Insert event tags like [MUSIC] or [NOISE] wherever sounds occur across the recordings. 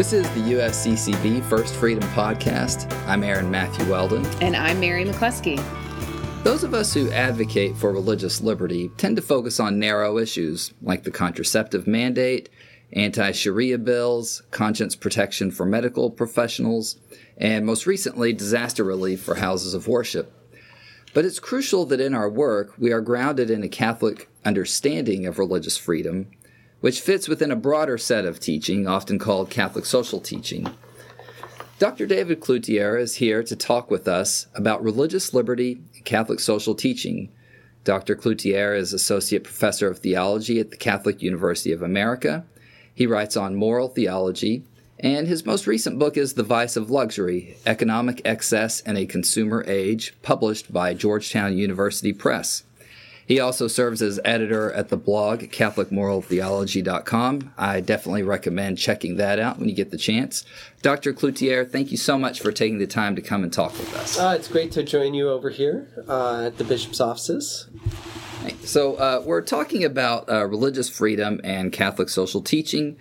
This is the USCCB First Freedom Podcast. I'm Aaron Matthew Weldon. And I'm Mary McCluskey. Those of us who advocate for religious liberty tend to focus on narrow issues like the contraceptive mandate, anti Sharia bills, conscience protection for medical professionals, and most recently, disaster relief for houses of worship. But it's crucial that in our work we are grounded in a Catholic understanding of religious freedom which fits within a broader set of teaching, often called Catholic social teaching. Dr. David Cloutier is here to talk with us about religious liberty and Catholic social teaching. Dr. Cloutier is Associate Professor of Theology at the Catholic University of America. He writes on moral theology, and his most recent book is The Vice of Luxury Economic Excess in a Consumer Age, published by Georgetown University Press. He also serves as editor at the blog CatholicMoralTheology.com. I definitely recommend checking that out when you get the chance. Dr. Cloutier, thank you so much for taking the time to come and talk with us. Uh, it's great to join you over here uh, at the bishop's offices. So, uh, we're talking about uh, religious freedom and Catholic social teaching.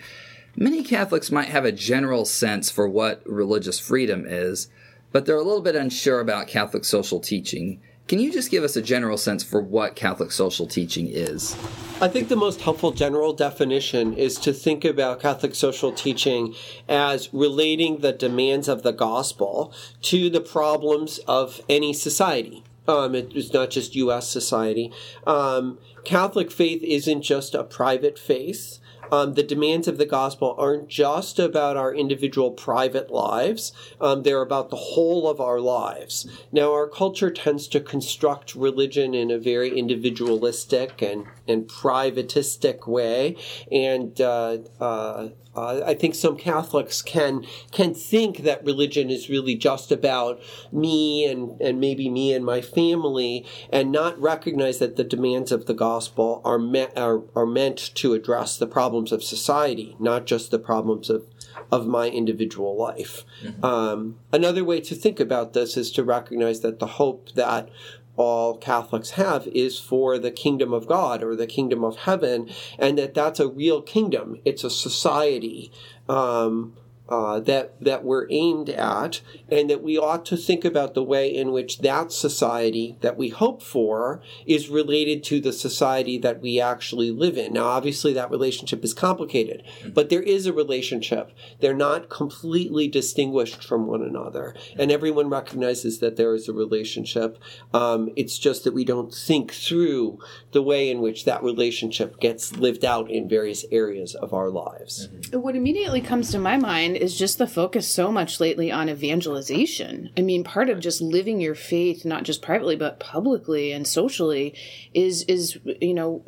Many Catholics might have a general sense for what religious freedom is, but they're a little bit unsure about Catholic social teaching. Can you just give us a general sense for what Catholic social teaching is? I think the most helpful general definition is to think about Catholic social teaching as relating the demands of the gospel to the problems of any society. Um, it's not just U.S. society. Um, Catholic faith isn't just a private faith um, the demands of the gospel aren't just about our individual private lives, um, they're about the whole of our lives. Now, our culture tends to construct religion in a very individualistic and, and privatistic way, and uh, uh, uh, I think some Catholics can can think that religion is really just about me and, and maybe me and my family, and not recognize that the demands of the gospel are, me- are, are meant to address the problems of society, not just the problems of of my individual life. Mm-hmm. Um, another way to think about this is to recognize that the hope that all Catholics have is for the kingdom of God or the kingdom of heaven, and that that's a real kingdom. It's a society. Um, uh, that that we're aimed at, and that we ought to think about the way in which that society that we hope for is related to the society that we actually live in. Now, obviously, that relationship is complicated, but there is a relationship. They're not completely distinguished from one another, and everyone recognizes that there is a relationship. Um, it's just that we don't think through the way in which that relationship gets lived out in various areas of our lives. Mm-hmm. What immediately comes to my mind is just the focus so much lately on evangelization. I mean, part of just living your faith, not just privately but publicly and socially, is is you know,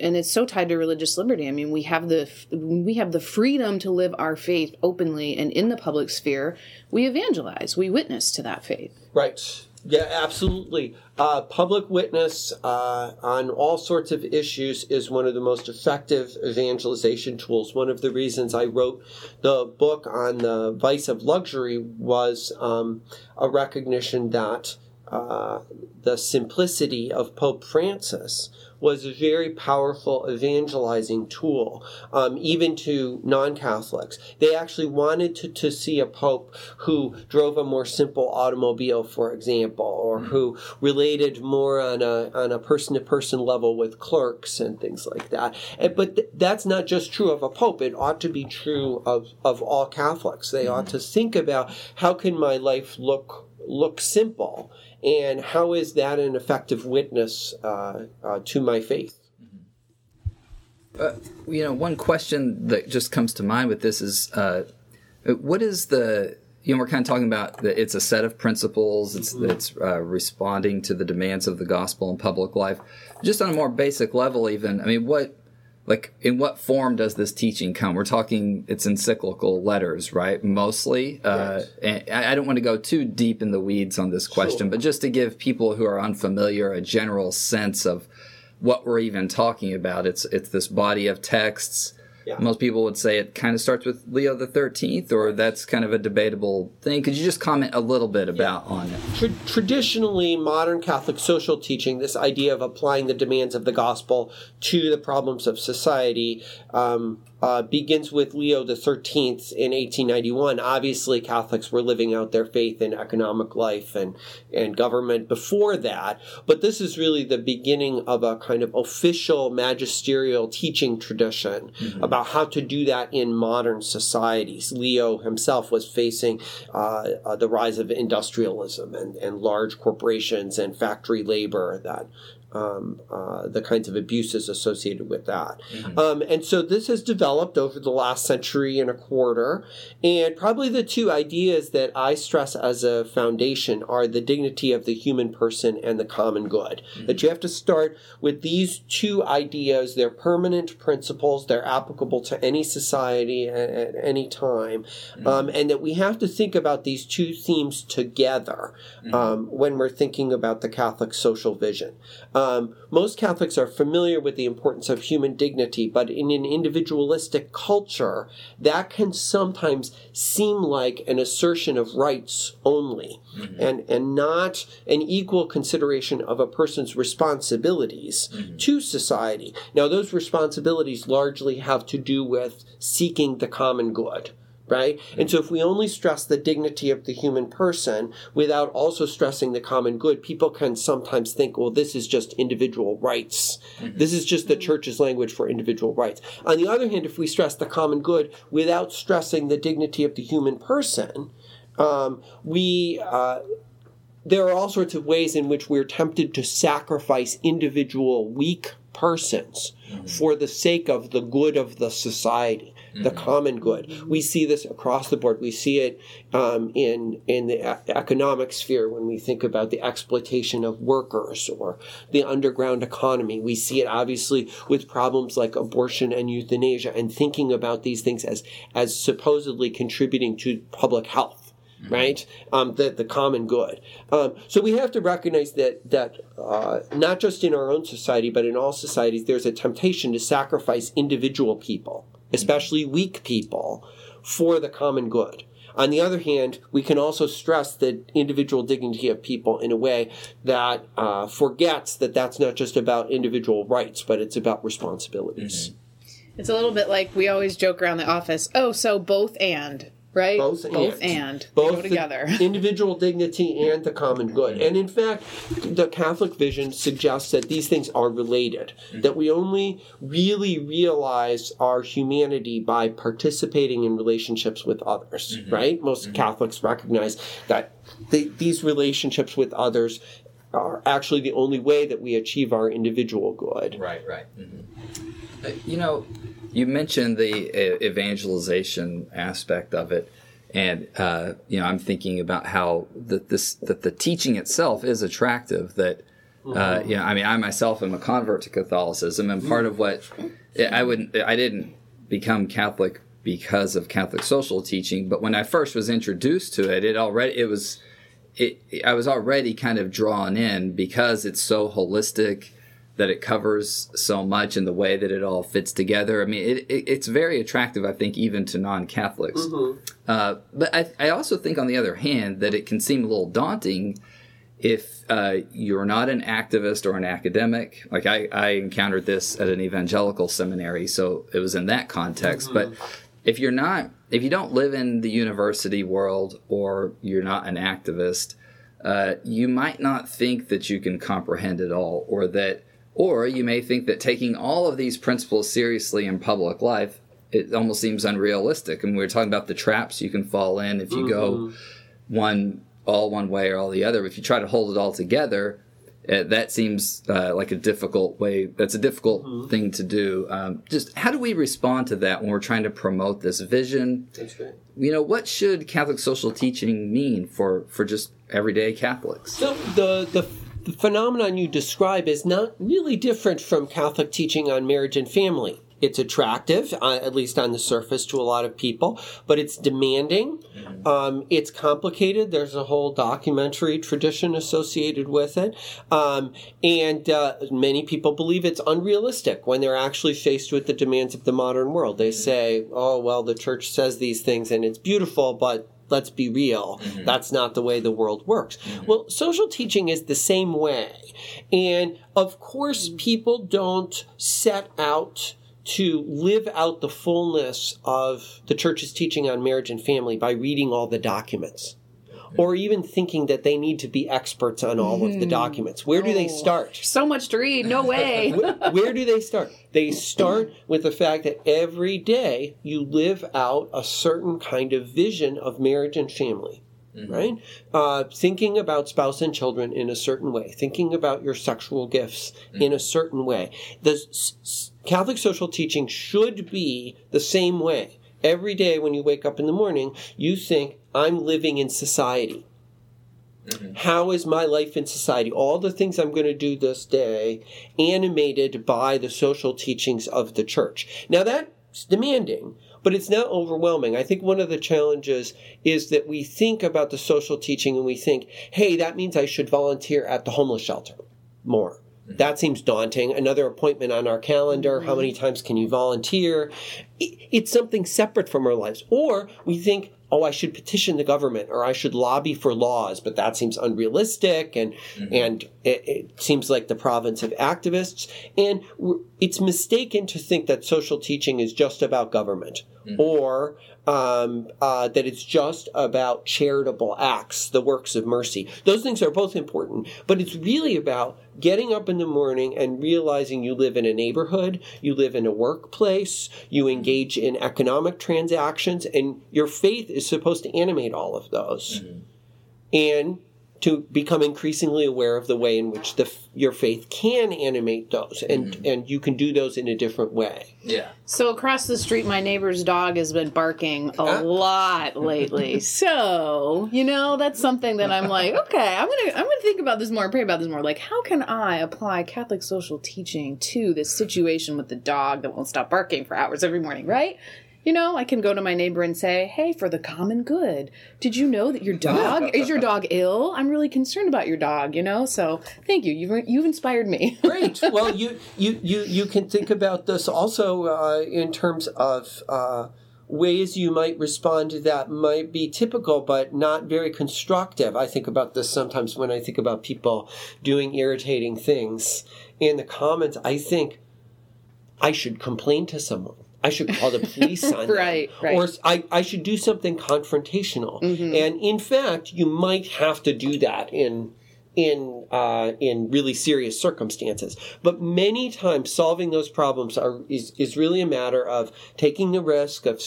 and it's so tied to religious liberty. I mean, we have the we have the freedom to live our faith openly and in the public sphere. We evangelize. We witness to that faith. Right. Yeah, absolutely. Uh, public witness uh, on all sorts of issues is one of the most effective evangelization tools. One of the reasons I wrote the book on the vice of luxury was um, a recognition that uh, the simplicity of Pope Francis was a very powerful evangelizing tool, um, even to non Catholics. They actually wanted to, to see a pope who drove a more simple automobile, for example, or who related more on a on a person to person level with clerks and things like that. And, but th- that's not just true of a pope. It ought to be true of, of all Catholics. They ought to think about how can my life look look simple and how is that an effective witness uh, uh, to my faith? Uh, you know, one question that just comes to mind with this is, uh, what is the you know we're kind of talking about that it's a set of principles. It's mm-hmm. it's uh, responding to the demands of the gospel in public life, just on a more basic level. Even I mean, what like in what form does this teaching come? We're talking it's encyclical letters right? Mostly uh, and i don't want to go too deep in the weeds on this question sure. but just to give people who are unfamiliar a general sense of what we're even talking about it's it's this body of texts yeah. Most people would say it kind of starts with Leo the Thirteenth, or that's kind of a debatable thing. Could you just comment a little bit about yeah. on it? Tra- traditionally, modern Catholic social teaching, this idea of applying the demands of the gospel to the problems of society. Um, uh, begins with Leo the Thirteenth in 1891. Obviously, Catholics were living out their faith in economic life and and government before that, but this is really the beginning of a kind of official magisterial teaching tradition mm-hmm. about how to do that in modern societies. Leo himself was facing uh, uh, the rise of industrialism and, and large corporations and factory labor that um, uh, the kinds of abuses associated with that. Mm-hmm. Um, and so this has developed over the last century and a quarter. And probably the two ideas that I stress as a foundation are the dignity of the human person and the common good. Mm-hmm. That you have to start with these two ideas. They're permanent principles, they're applicable to any society at, at any time. Mm-hmm. Um, and that we have to think about these two themes together mm-hmm. um, when we're thinking about the Catholic social vision. Um, most Catholics are familiar with the importance of human dignity, but in an individualistic culture, that can sometimes seem like an assertion of rights only mm-hmm. and, and not an equal consideration of a person's responsibilities mm-hmm. to society. Now, those responsibilities largely have to do with seeking the common good right? And so if we only stress the dignity of the human person without also stressing the common good, people can sometimes think, well, this is just individual rights. Mm-hmm. This is just the church's language for individual rights. On the other hand, if we stress the common good without stressing the dignity of the human person, um, we uh, there are all sorts of ways in which we're tempted to sacrifice individual weak persons mm-hmm. for the sake of the good of the society the mm-hmm. common good. We see this across the board. We see it um, in in the economic sphere when we think about the exploitation of workers or the underground economy. We see it obviously with problems like abortion and euthanasia, and thinking about these things as as supposedly contributing to public health. Mm-hmm. right? Um, the the common good. Um, so we have to recognize that that uh, not just in our own society, but in all societies, there's a temptation to sacrifice individual people especially weak people, for the common good. On the other hand, we can also stress the individual dignity of people in a way that uh, forgets that that's not just about individual rights, but it's about responsibilities. Mm-hmm. It's a little bit like we always joke around the office. Oh, so both and right? Both, both and, and. both together. [LAUGHS] individual dignity and the common good. And in fact, the Catholic vision suggests that these things are related. Mm-hmm. That we only really realize our humanity by participating in relationships with others. Mm-hmm. Right? Most mm-hmm. Catholics recognize that they, these relationships with others are actually the only way that we achieve our individual good. Right. Right. Mm-hmm. Uh, you know you mentioned the uh, evangelization aspect of it, and uh, you know I'm thinking about how the, this that the teaching itself is attractive. That uh, mm-hmm. you know, I mean, I myself am a convert to Catholicism, and part of what I wouldn't, I didn't become Catholic because of Catholic social teaching, but when I first was introduced to it, it already it was. It, I was already kind of drawn in because it's so holistic that it covers so much and the way that it all fits together. I mean, it, it, it's very attractive, I think, even to non Catholics. Mm-hmm. Uh, but I, I, also think, on the other hand, that it can seem a little daunting if uh, you're not an activist or an academic. Like, I, I, encountered this at an evangelical seminary, so it was in that context. Mm-hmm. But if you're not, if you don't live in the university world or you're not an activist, uh, you might not think that you can comprehend it all or that or you may think that taking all of these principles seriously in public life, it almost seems unrealistic. And we are talking about the traps you can fall in if you mm-hmm. go one all one way or all the other. If you try to hold it all together, uh, that seems uh, like a difficult way. That's a difficult mm-hmm. thing to do. Um, just how do we respond to that when we're trying to promote this vision? You know, what should Catholic social teaching mean for for just everyday Catholics? So the the the phenomenon you describe is not really different from Catholic teaching on marriage and family. It's attractive, uh, at least on the surface, to a lot of people, but it's demanding. Mm-hmm. Um, it's complicated. There's a whole documentary tradition associated with it. Um, and uh, many people believe it's unrealistic when they're actually faced with the demands of the modern world. They say, oh, well, the church says these things and it's beautiful, but let's be real. Mm-hmm. That's not the way the world works. Mm-hmm. Well, social teaching is the same way. And of course, people don't set out to live out the fullness of the church's teaching on marriage and family by reading all the documents or even thinking that they need to be experts on all of the mm-hmm. documents. Where do they oh. start? So much to read. No way. [LAUGHS] Where do they start? They start with the fact that every day you live out a certain kind of vision of marriage and family. Mm-hmm. Right? Uh, thinking about spouse and children in a certain way, thinking about your sexual gifts mm-hmm. in a certain way. The s- s- Catholic social teaching should be the same way. Every day when you wake up in the morning, you think, I'm living in society. Mm-hmm. How is my life in society? All the things I'm going to do this day, animated by the social teachings of the church. Now that's demanding, but it's not overwhelming. I think one of the challenges is that we think about the social teaching and we think, hey, that means I should volunteer at the homeless shelter more. That seems daunting. Another appointment on our calendar. How many mm-hmm. times can you volunteer? It's something separate from our lives. Or we think, oh, I should petition the government or I should lobby for laws, but that seems unrealistic and mm-hmm. and it, it seems like the province of activists. And it's mistaken to think that social teaching is just about government or um, uh, that it's just about charitable acts, the works of mercy. Those things are both important, but it's really about getting up in the morning and realizing you live in a neighborhood, you live in a workplace, you engage in economic transactions, and your faith is supposed to animate all of those. And to become increasingly aware of the way in which the, your faith can animate those, and, mm-hmm. and you can do those in a different way. Yeah. So across the street, my neighbor's dog has been barking a ah. lot lately. [LAUGHS] So you know that's something that I'm like, [LAUGHS] okay, I'm gonna I'm gonna think about this more, and pray about this more. Like, how can I apply Catholic social teaching to this situation with the dog that won't stop barking for hours every morning, right? You know, I can go to my neighbor and say, "Hey, for the common good, did you know that your dog [LAUGHS] is your dog ill? I'm really concerned about your dog." You know, so thank you. You've you've inspired me. [LAUGHS] Great. Well, you you you you can think about this also uh, in terms of uh, ways you might respond to that might be typical, but not very constructive. I think about this sometimes when I think about people doing irritating things in the comments. I think I should complain to someone. I should call the police [LAUGHS] on them. Right, right. Or I, I should do something confrontational. And in fact, you might have to do that in in uh, in really serious circumstances. But many times, solving those problems are is, is really a matter of taking the risk of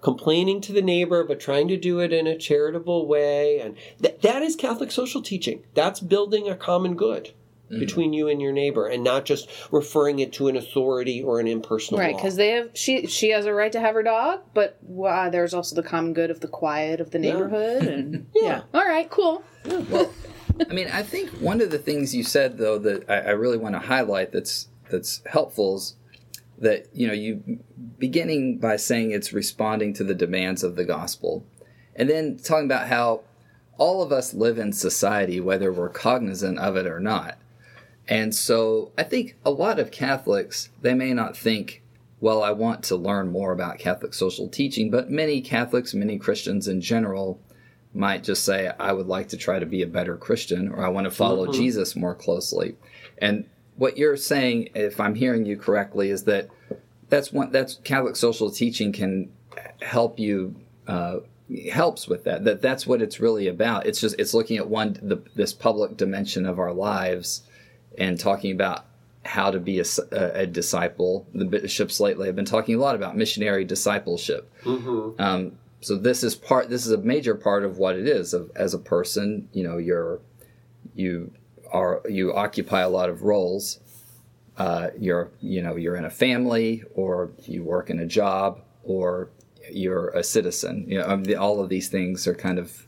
complaining to the neighbor, but trying to do it in a charitable way, and th- that is Catholic social teaching. That's building a common good. Between you and your neighbor, and not just referring it to an authority or an impersonal Right, because they have she she has a right to have her dog, but uh, there's also the common good of the quiet of the neighborhood, [LAUGHS] and yeah. All right, cool. [LAUGHS] Well, I mean, I think one of the things you said though that I, I really want to highlight that's that's helpful is that you know you beginning by saying it's responding to the demands of the gospel, and then talking about how all of us live in society whether we're cognizant of it or not. And so I think a lot of Catholics, they may not think, well, I want to learn more about Catholic social teaching, but many Catholics, many Christians in general, might just say, I would like to try to be a better Christian or I want to follow Jesus more closely. And what you're saying, if I'm hearing you correctly, is that that's one that's Catholic social teaching can help you uh, helps with that. That that's what it's really about. It's just it's looking at one the, this public dimension of our lives and talking about how to be a disciple. The bishops lately have been talking a lot about missionary discipleship. Um, so this is part. This is a major part of what it is. Of, as a person, you know, you're you are you occupy a lot of roles. Uh, you're you know you're in a family, or you work in a job, or you're a citizen. You know, I mean, all of these things are kind of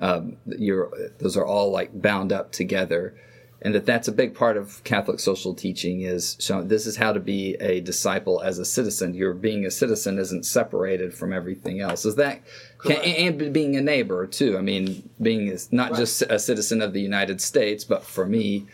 um, you're those are all like bound up together and that that's a big part of catholic social teaching is showing this is how to be a disciple as a citizen. Your being a citizen isn't separated from everything else. Is that can, and being a neighbor too. I mean being is not just a citizen of the united states but for me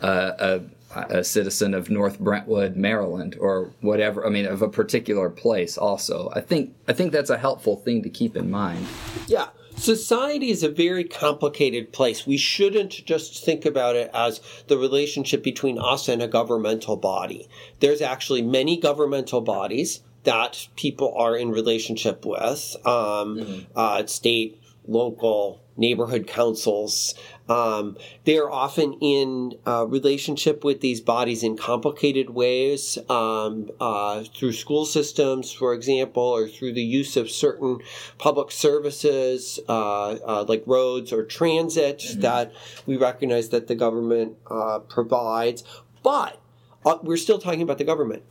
uh, a, a citizen of north brentwood maryland or whatever i mean of a particular place also. I think i think that's a helpful thing to keep in mind. Yeah. Society is a very complicated place. We shouldn't just think about it as the relationship between us and a governmental body. There's actually many governmental bodies that people are in relationship with, um, mm-hmm. uh, state, local, neighborhood councils. Um, they're often in uh, relationship with these bodies in complicated ways um, uh, through school systems, for example, or through the use of certain public services uh, uh like roads or transit mm-hmm. that we recognize that the government uh, provides. But uh, we're still talking about the government.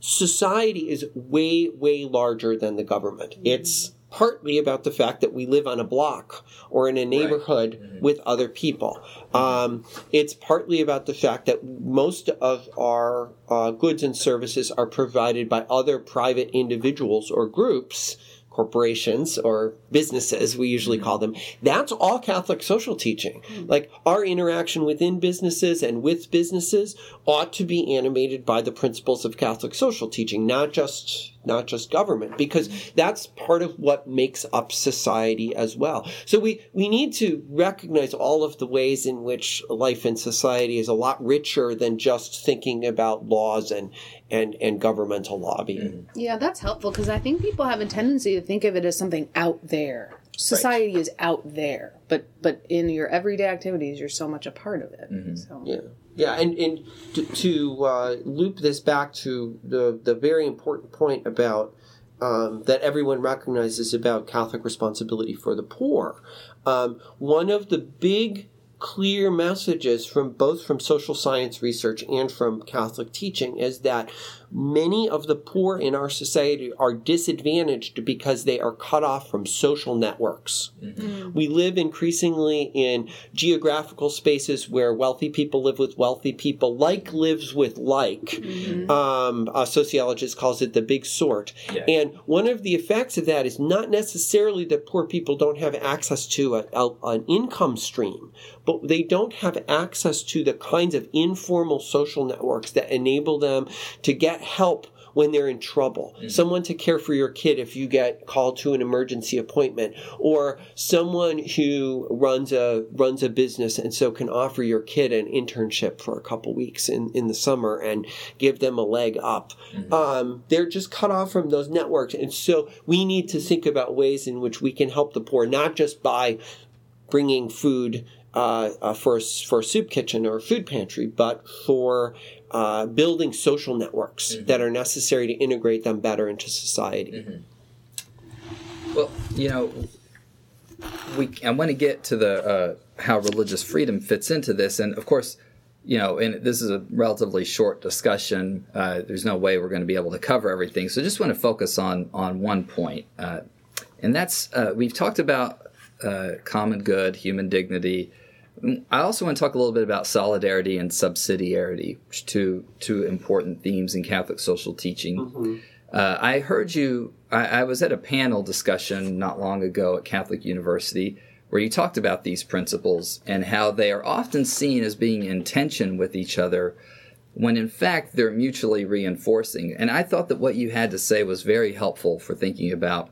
Society is way, way larger than the government. Mm-hmm. It's partly about the fact that we live on a block or in a neighborhood right. mm-hmm. with other people. Um, it's partly about the fact that most of our uh, goods and services are provided by other private individuals or groups corporations or businesses, we usually call them. That's all Catholic social teaching. Like our interaction within businesses and with businesses ought to be animated by the principles of Catholic social teaching, not just not just government, because that's part of what makes up society as well. So we, we need to recognize all of the ways in which life in society is a lot richer than just thinking about laws and, and, and governmental lobbying. Mm-hmm. Yeah, that's helpful because I think people have a tendency to think of it as something out there. Society right. is out there, but but in your everyday activities, you're so much a part of it. Mm-hmm. So. Yeah. Yeah, and, and to, to uh, loop this back to the, the very important point about um, that everyone recognizes about Catholic responsibility for the poor, um, one of the big clear messages from both from social science research and from Catholic teaching is that many of the poor in our society are disadvantaged because they are cut off from social networks. Mm-hmm. We live increasingly in geographical spaces where wealthy people live with wealthy people. Like lives with like. Mm-hmm. Um, a sociologist calls it the big sort. Yeah. And one of the effects of that is not necessarily that poor people don't have access to a, a, an income stream, but they don't have access to the kinds of informal social networks that enable them to get help when they're in trouble, mm-hmm. someone to care for your kid if you get called to an emergency appointment, or someone who runs a runs a business and so can offer your kid an internship for a couple weeks in, in the summer and give them a leg up. Mm-hmm. Um, they're just cut off from those networks, and so we need to think about ways in which we can help the poor, not just by bringing food uh, uh, for for a soup kitchen or a food pantry, but for uh, building social networks mm-hmm. that are necessary to integrate them better into society. Mm-hmm. Well, you know, we I want to get to the uh, how religious freedom fits into this, and of course, you know, and this is a relatively short discussion. Uh, there's no way we're going to be able to cover everything, so I just want to focus on on one point, uh, and that's uh, we've talked about uh, common good, human dignity I also want to talk a little bit about solidarity and subsidiarity, which two two important themes in Catholic social teaching. Mm-hmm. Uh, I heard you. I, I, was at a panel discussion not long ago at Catholic University where you talked about these principles and how they are often seen as being in tension with each other, when in fact they're mutually reinforcing. And I thought that what you had to say was very helpful for thinking about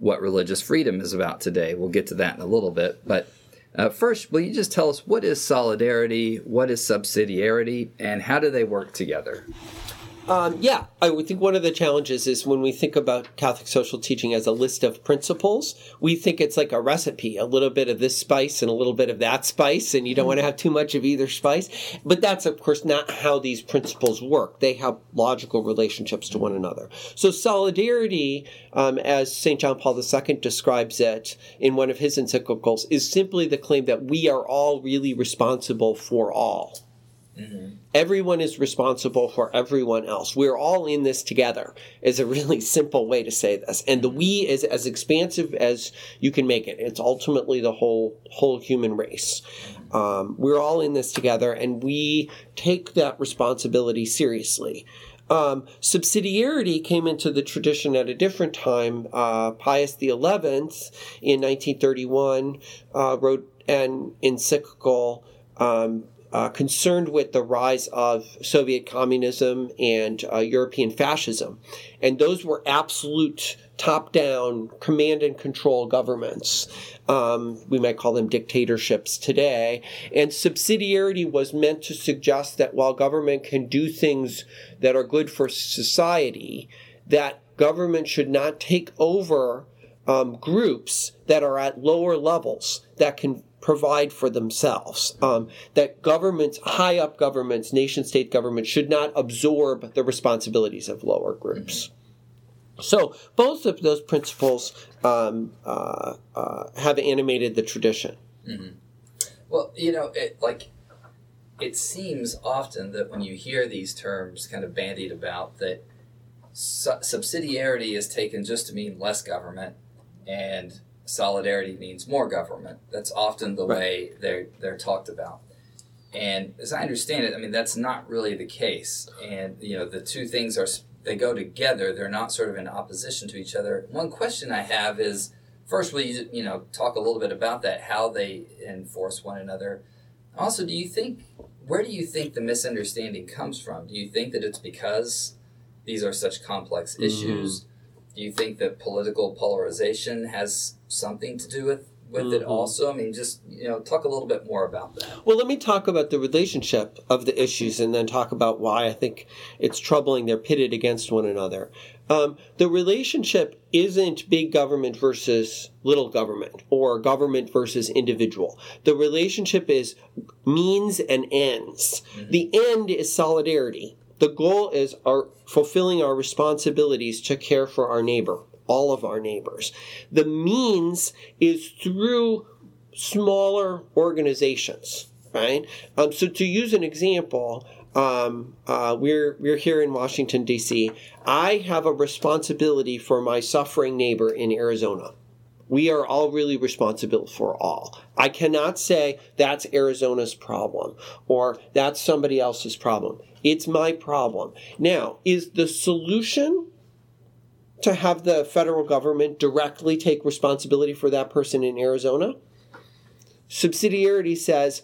what religious freedom is about today. We'll get to that in a little bit, but uh, first, will you just tell us what is solidarity, what is subsidiarity, and how do they work together? Um, yeah, I would think one of the challenges is when we think about Catholic social teaching as a list of principles, we think it's like a recipe, a little bit of this spice and a little bit of that spice, and you don't want to have too much of either spice. But that's, of course, not how these principles work. They have logical relationships to one another. So, solidarity, um, as St. John Paul II describes it in one of his encyclicals, is simply the claim that we are all really responsible for all. Mm-hmm. Everyone is responsible for everyone else. We're all in this together, is a really [LAUGHS] simple way to say this. And the we is as expansive as you can make it. It's ultimately the whole, whole human race. Um, we're all in this together, and we take that responsibility seriously. Um, subsidiarity came into the tradition at a different time. Uh, Pius XI in 1931 uh, wrote an encyclical um, uh, concerned with the rise of Soviet communism and uh, European fascism. And those were absolute top down command and control governments. Um, we might call them dictatorships today. And subsidiarity was meant to suggest that while government can do things that are good for society, that government should not take over um, groups that are at lower levels that can provide for themselves. Um, that governments, high up governments, nation state governments, should not absorb the responsibilities of lower groups. So both of those principles um, uh, uh, have animated the tradition. Mm-hmm. Well, you know, it, like it seems often that when you hear these terms kind of bandied about, that su- subsidiarity is taken just to mean less government, and solidarity means more government. That's often the right. way they're they're talked about. And as I understand it, I mean that's not really the case. And you know the two things are they go together. They're not sort of in opposition to each other. One question I have is first, will you you know talk a little bit about that, how they enforce one another. Also, do you think where do you think the misunderstanding comes from? Do you think that it's because these are such complex issues? Mm-hmm do you think that political polarization has something to do with with mm-hmm. it also? I mean, just you know, talk a little bit more about that. Well, let me talk about the relationship of the issues, and then talk about why I think it's troubling. They're pitted against one another. Um, the relationship isn't big government versus little government or government versus individual. The relationship is means and ends. Mm-hmm. The end is solidarity. The goal is our fulfilling our responsibilities to care for our neighbor, all of our neighbors. The means is through smaller organizations, right? Um, so to use an example, um, uh, we're we're here in Washington D.C. I have a responsibility for my suffering neighbor in Arizona. We are all really responsible for all. I cannot say that's Arizona's problem or that's somebody else's problem. It's my problem. Now, is the solution to have the federal government directly take responsibility for that person in Arizona? Subsidiarity says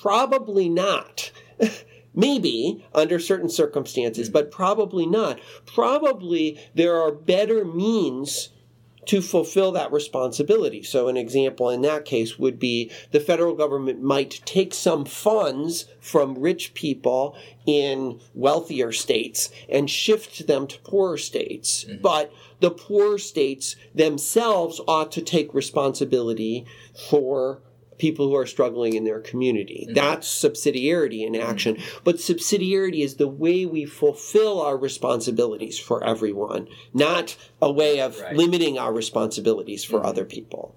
probably not. [LAUGHS] Maybe under certain circumstances, hmm. but probably not. Probably there are better means to fulfill that responsibility. So, an example in that case would be the federal government might take some funds from rich people in wealthier states and shift them to poorer states. Mm-hmm. But the poorer states themselves ought to take responsibility for people who are struggling in their community. Mm-hmm. That's subsidiarity in action. Mm-hmm. But subsidiarity is the way we fulfill our responsibilities for everyone, not a way of right. limiting our responsibilities for mm-hmm. other people.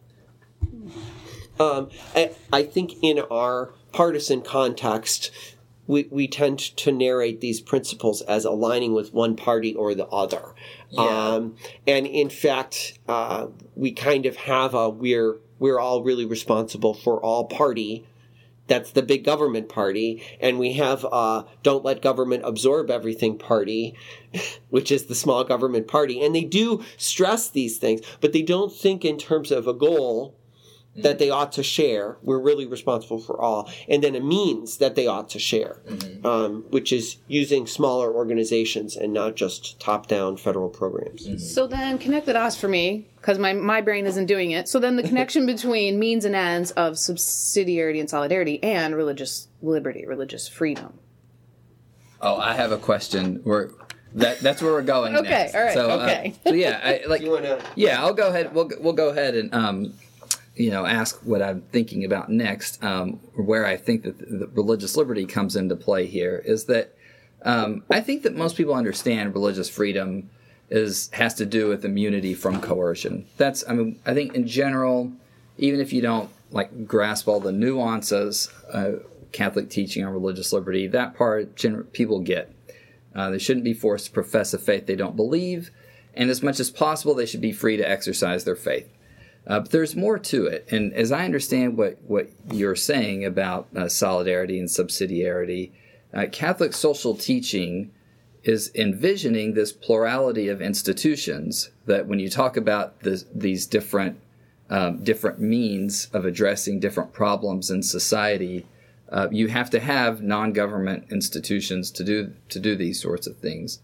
Um, I, I think in our partisan context, we, we tend to narrate these principles as aligning with one party or the other. Yeah. Um, and in fact, uh, we kind of have a we're we're all really responsible for all party. That's the big government party. And we have uh, Don't Let Government Absorb Everything party, [LAUGHS] which is the small government party. And they do stress these things, but they don't think in terms of a goal that they ought to share. We're really responsible for all. And then a means that they ought to share, mm-hmm. um, which is using smaller organizations and not just top down federal programs. Mm-hmm. So then connect the dots for me, because my, my brain isn't doing it. So then the connection [LAUGHS] between means and ends of subsidiarity and solidarity and religious liberty, religious freedom. Oh, I have a question. We're that that's where we're going. okay, next. all right, so, uh, okay. Uh, so yeah, I, like [LAUGHS] wanna... yeah, I'll go ahead. We'll we'll go ahead and um, you know, ask what I'm thinking about next, um, where I think that the religious liberty comes into play here is that um, I think that most people understand religious freedom is has to do with immunity from coercion. That's, I mean, I think in general, even if you don't like grasp all the nuances, uh, Catholic teaching on religious liberty, that part people get. Uh, they shouldn't be forced to profess a faith they don't believe, and as much as possible, they should be free to exercise their faith. Uh, but there's more to it. And as I understand what, what you're saying about uh, solidarity and subsidiarity, uh, Catholic social teaching is envisioning this plurality of institutions that when you talk about this, these different um, different means of addressing different problems in society, uh, you have to have non-government institutions to do to do these sorts of things.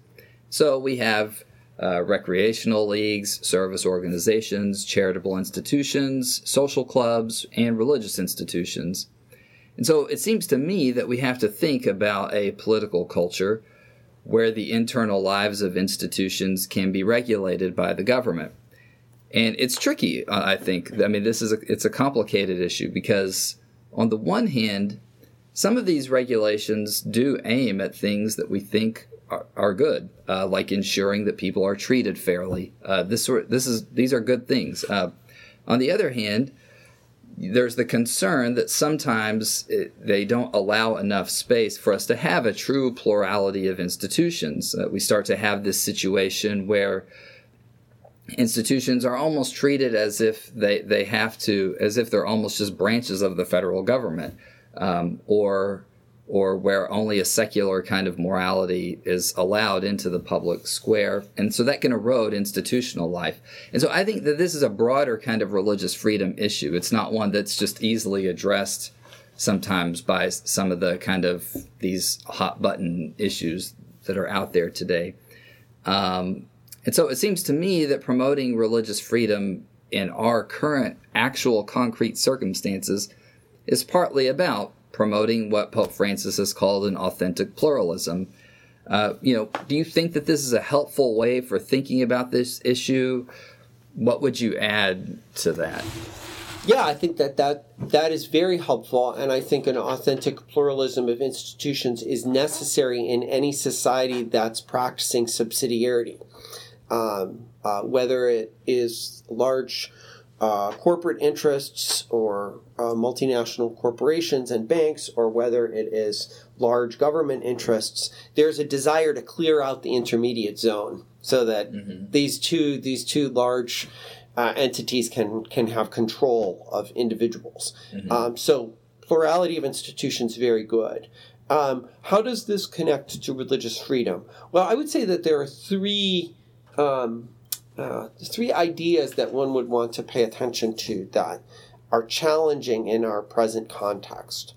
So we have uh, recreational leagues, service organizations, charitable institutions, social clubs, and religious institutions. And so it seems to me that we have to think about a political culture where the internal lives of institutions can be regulated by the government. And it's tricky, I think. I mean, this is a, it's a complicated issue because on the one hand, some of these regulations do aim at things that we think are, are good, uh, like ensuring that people are treated fairly. Uh, this sort, this is these are good things. Uh, on the other hand, there's the concern that sometimes it, they don't allow enough space for us to have a true plurality of institutions. Uh, we start to have this situation where institutions are almost treated as if they, they have to, as if they're almost just branches of the federal government, um, or or where only a secular kind of morality is allowed into the public square. And so that can erode institutional life. And so I think that this is a broader kind of religious freedom issue. It's not one that's just easily addressed sometimes by some of the kind of these hot button issues that are out there today. Um, and so it seems to me that promoting religious freedom in our current actual concrete circumstances is partly about promoting what Pope Francis has called an authentic pluralism. Uh, you know, do you think that this is a helpful way for thinking about this issue? What would you add to that? Yeah, I think that, that that is very helpful, and I think an authentic pluralism of institutions is necessary in any society that's practicing subsidiarity. Um, uh, whether it is large uh, corporate interests or uh, multinational corporations and banks, or whether it is large government interests, there's a desire to clear out the intermediate zone so that mm-hmm. these two these two large uh, entities can can have control of individuals. Mm-hmm. Um, so plurality of institutions very good. Um, how does this connect to religious freedom? Well, I would say that there are three um, uh, three ideas that one would want to pay attention to that are challenging in our present context.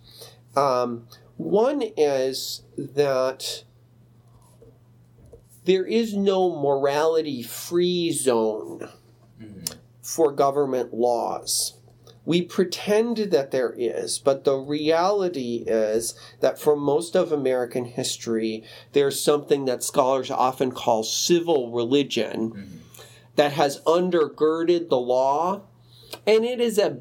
Um, one is that there is no morality free zone mm-hmm. for government laws. We pretend that there is, but the reality is that for most of American history, there's something that scholars often call civil religion. Mm-hmm that has undergirded the law, and it is a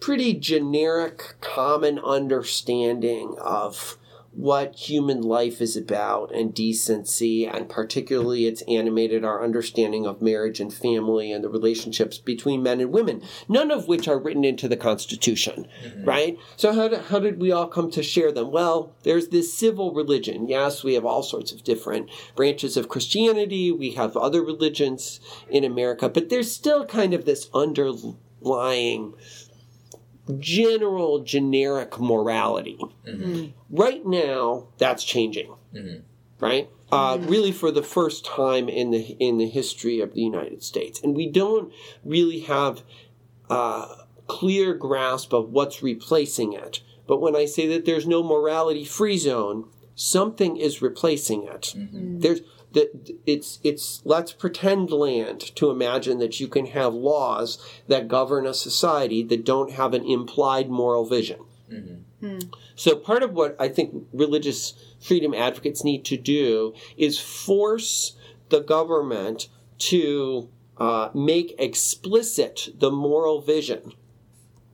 pretty generic, common understanding of what human life is about and decency, and particularly it's animated our understanding of marriage and family and the relationships between men and women, none of which are written into the Constitution, mm-hmm. right? So, how did, how did we all come to share them? Well, there's this civil religion. Yes, we have all sorts of different branches of Christianity, we have other religions in America, but there's still kind of this underlying general generic morality. Mm-hmm. Right now, that's changing. Mm-hmm. Right? Uh, mm-hmm. really, for the first time in the in the history of the United States, and we don't really have a uh, clear grasp of what's replacing it. But when I say that there's no morality free zone, something is replacing it. Mm-hmm. There's that it's it's let's pretend land to imagine that you can have laws that govern a society that don't have an implied moral vision. Mm-hmm. Mm. So part of what I think religious freedom advocates need to do is force the government to uh, make explicit the moral vision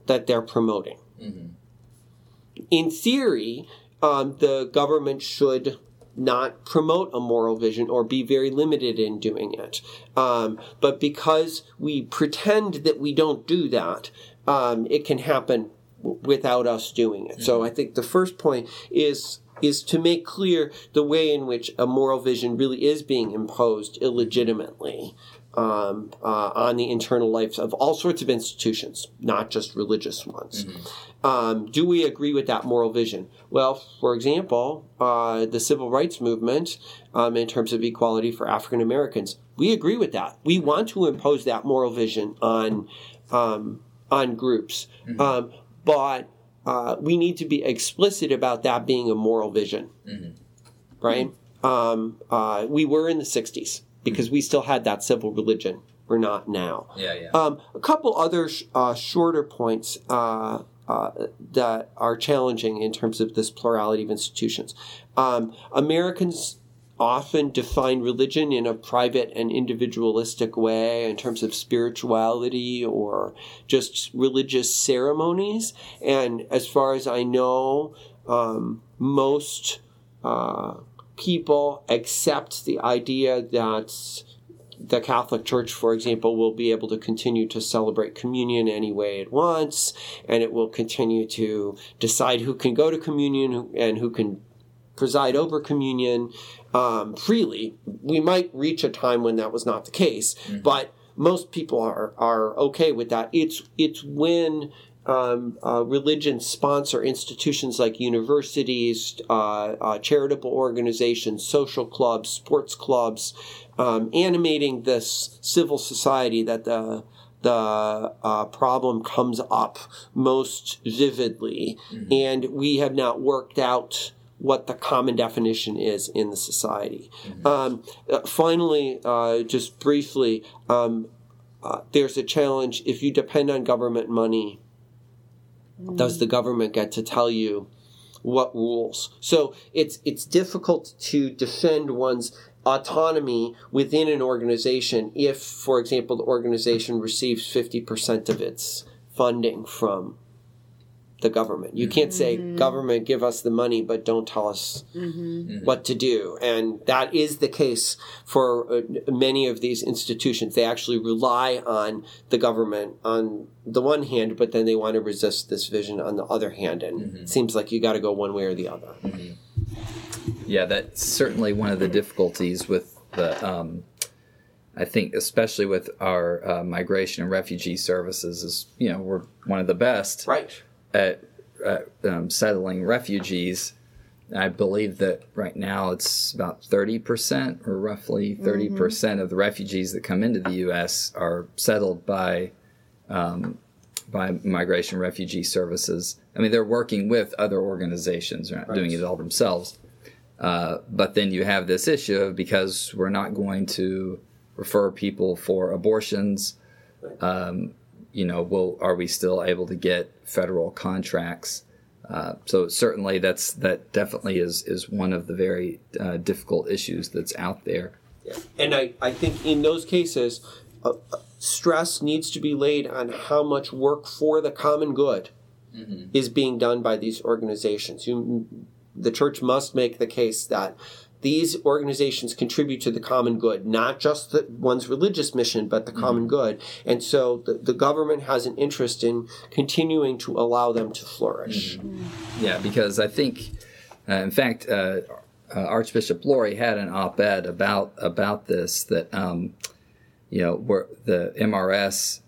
that they're promoting. Mm-hmm. In theory, um, the government should not promote a moral vision or be very limited in doing it. Um, but because we pretend that we don't do that, um, it can happen w- without us doing it. Mm-hmm. So I think the first point is is to make clear the way in which a moral vision really is being imposed illegitimately um, uh, on the internal lives of all sorts of institutions, not just religious ones. Mm-hmm. Um, do we agree with that moral vision? Well, for example, uh, the civil rights movement, um, in terms of equality for African Americans, we agree with that. We want to impose that moral vision on um, on groups, mm-hmm. Um, but uh, we need to be explicit about that being a moral vision, right? Um, uh, we were in the '60s because we still had that civil religion. We're not now. Yeah, yeah. Um, a couple other sh- uh, shorter points uh, uh, that are challenging in terms of this plurality of institutions. Um, Americans often define religion in a private and individualistic way in terms of spirituality or just religious ceremonies. And as far as I know, um, most uh, people accept the idea that the Catholic Church, for example, will be able to continue to celebrate communion any way it wants, and it will continue to decide who can go to communion and who can preside over communion um, freely. We might reach a time when that was not the case, but most people are are okay with that. It's it's when um, uh, religions sponsor institutions like universities, uh, uh, charitable organizations, social clubs, sports clubs, um, animating this civil society that the the uh, problem comes up most vividly, and we have not worked out what the common definition is in the society. Um, uh, finally, uh, just briefly, um, uh, there's a challenge. If you depend on government money does the government get to tell you what rules? So it's it's difficult to defend one's autonomy within an organization if for example the organization receives 50% of its funding from the government. You can't say government give us the money but don't tell us what to do. And that is the case for uh, many of these institutions. They actually rely on the government on the one hand but then they want to resist this vision on the other hand. And it seems like you got to go one way or the other. Yeah, that's certainly one of the difficulties with the. Um, I think, especially with our uh, migration and refugee services, is you know we're one of the best. Right at, at um, settling refugees. I believe that right now it's about thirty percent, or roughly 30 percent of the refugees that come into the U.S. are settled by um, by migration refugee services. I mean, they're working with other organizations; they're not doing it all themselves. Uh, but then you have this issue of because we're not going to refer people for abortions. Um, you know, will are we still able to get federal contracts? Uh, so certainly, that's that definitely is is one of the very uh, difficult issues that's out there. Yeah. and I, I think in those cases uh, uh, stress needs to be laid on how much work for the common good is being done by these organizations you, the church must make the case that these organizations contribute to the common good, not just the, one's religious mission, but the common good. And so the, the government has an interest in continuing to allow them to flourish. Yeah, because I think, uh, in fact, uh, uh, Archbishop Lori had an op-ed about about this that um, you know where the MRS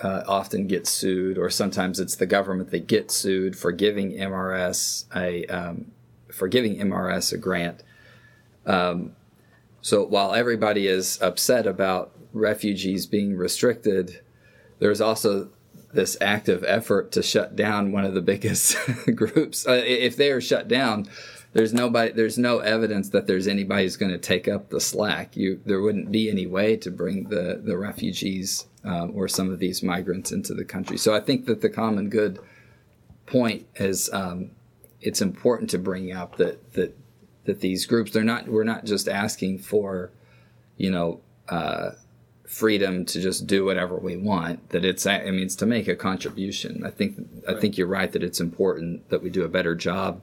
uh, often gets sued, or sometimes it's the government that gets sued for giving MRS a um, for giving MRS a grant. Um, so while everybody is upset about refugees being restricted, there's also this active effort to shut down one of the biggest [LAUGHS] groups. Uh, if they are shut down, there's nobody. There's no evidence that there's anybody who's going to take up the slack. You, there wouldn't be any way to bring the the refugees um, or some of these migrants into the country. So I think that the common good point is um, it's important to bring up that that that these groups they're not we're not just asking for you know uh, freedom to just do whatever we want that it's i mean it's to make a contribution. I think i think you're right that it's important that we do a better job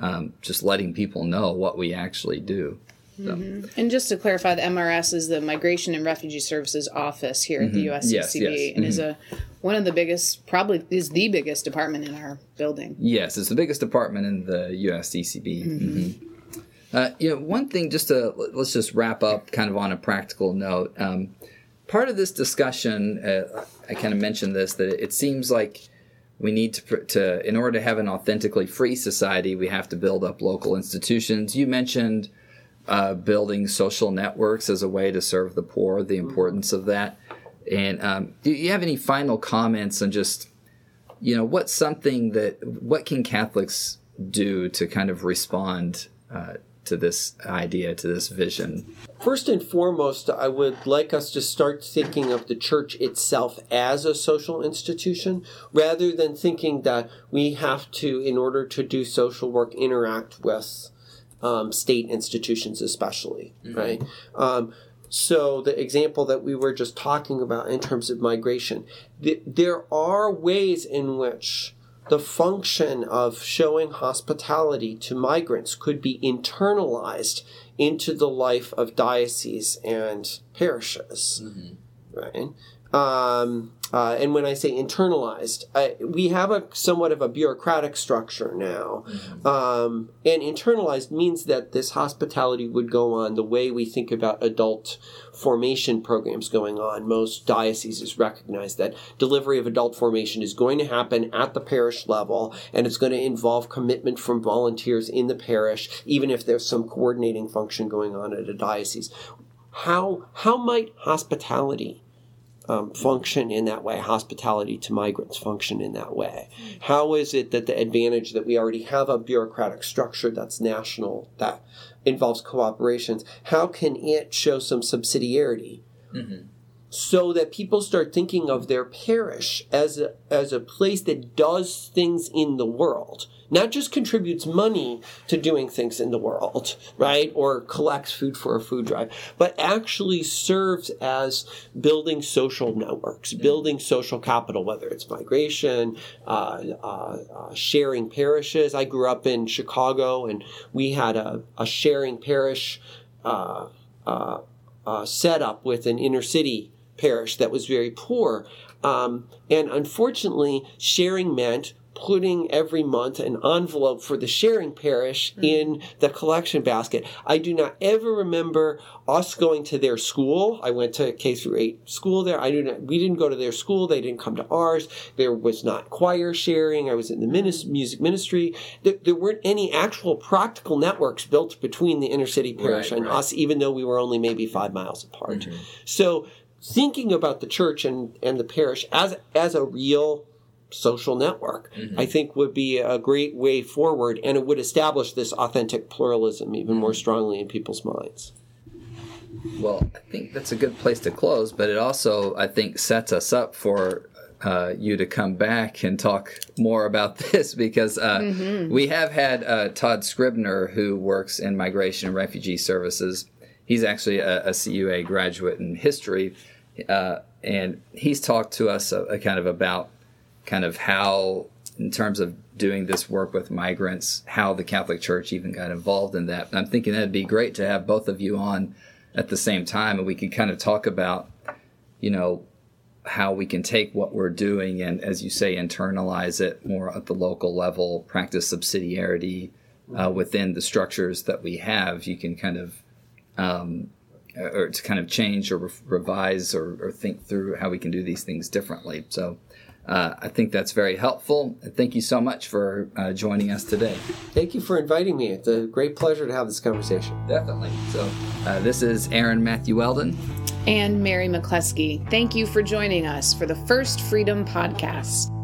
um, just letting people know what we actually do. So, And just to clarify, the MRS is the Migration and Refugee Services Office here at the USCCB, Yes, yes. and is a one of the biggest, probably is the biggest department in our building. yes it's the biggest department in the USCCB Mhm. Uh, you know one thing just to let's just wrap up kind of on a practical note. Um, part of this discussion uh, i kind of mentioned this that it seems like we need to, to in order to have an authentically free society we have to build up local institutions. You mentioned uh, building social networks as a way to serve the poor the importance of that. And um, do you have any final comments on just you know, what's something that what can Catholics do to kind of respond uh, to this idea, to this vision? First and foremost, I would like us to start thinking of the church itself as a social institution rather than thinking that we have to, in order to do social work, interact with um, state institutions, especially, mm-hmm. right? Um, so the example that we were just talking about in terms of migration, th- there are ways in which the function of showing hospitality to migrants could be internalized into the life of dioceses and parishes, mm-hmm. right? Um, uh, and when I say internalized, I, we have a somewhat of a bureaucratic structure now. Mm-hmm. Um, and internalized means that this hospitality would go on the way we think about adult formation programs going on. Most dioceses recognize that delivery of adult formation is going to happen at the parish level, and it's going to involve commitment from volunteers in the parish, even if there's some coordinating function going on at a diocese. How, how might hospitality um, function in that way, hospitality to migrants function in that way? How is it that the advantage that we already have a bureaucratic structure that's national, that involves cooperations, how can it show some subsidiarity? Mm-hmm. So that people start thinking of their parish as a, as a place that does things in the world not just contributes money to doing things in the world, right? Or collects food for a food drive, but actually serves as building social networks, building social capital, whether it's migration, uh, uh, uh, sharing parishes. I grew up in Chicago and we had a, a sharing parish uh, uh, uh, set up with an inner city parish that was very poor. Um, and unfortunately, sharing meant putting every month an envelope for the sharing parish mm-hmm. in the collection basket. I do not ever remember us going to their school. I went to K through 8 school there. I do not we didn't go to their school. They didn't come to ours. There was not choir sharing. I was in the mm-hmm. music ministry. There, there, weren't any actual practical networks built between the inner city parish right, and right. us even though we were only maybe 5 miles apart. Mm-hmm. So thinking about the church and, and the parish as as a real social network, mm-hmm. I think would be a great way forward and it would establish this authentic pluralism even more mm-hmm. strongly in people's minds. Well, I think that's a good place to close, but it also, I think, sets us up for uh, you to come back and talk more about [LAUGHS] this because uh, mm-hmm. we have had uh, Todd Scribner, who works in migration and refugee services. He's actually a, a CUA graduate in history, uh, and he's talked to us a kind of about kind of how, in terms of doing this work with migrants, how the Catholic Church even got involved in that. And I'm thinking that'd be great to have both of you on at the same time, and we could kind of talk about, you know, how we can take what we're doing and, as you say, internalize it more at the local level, practice subsidiarity uh, within the structures that we have. You can kind of um, or to kind of change or re- revise or, or, think through how we can do these things differently. So uh, I think that's very helpful. Thank you so much for uh, joining us today. Thank you for inviting me. It's a great pleasure to have this conversation. Definitely. So, uh, this is Aaron Matthew Weldon and Mary McCluskey. Thank you for joining us for the First Freedom Podcast.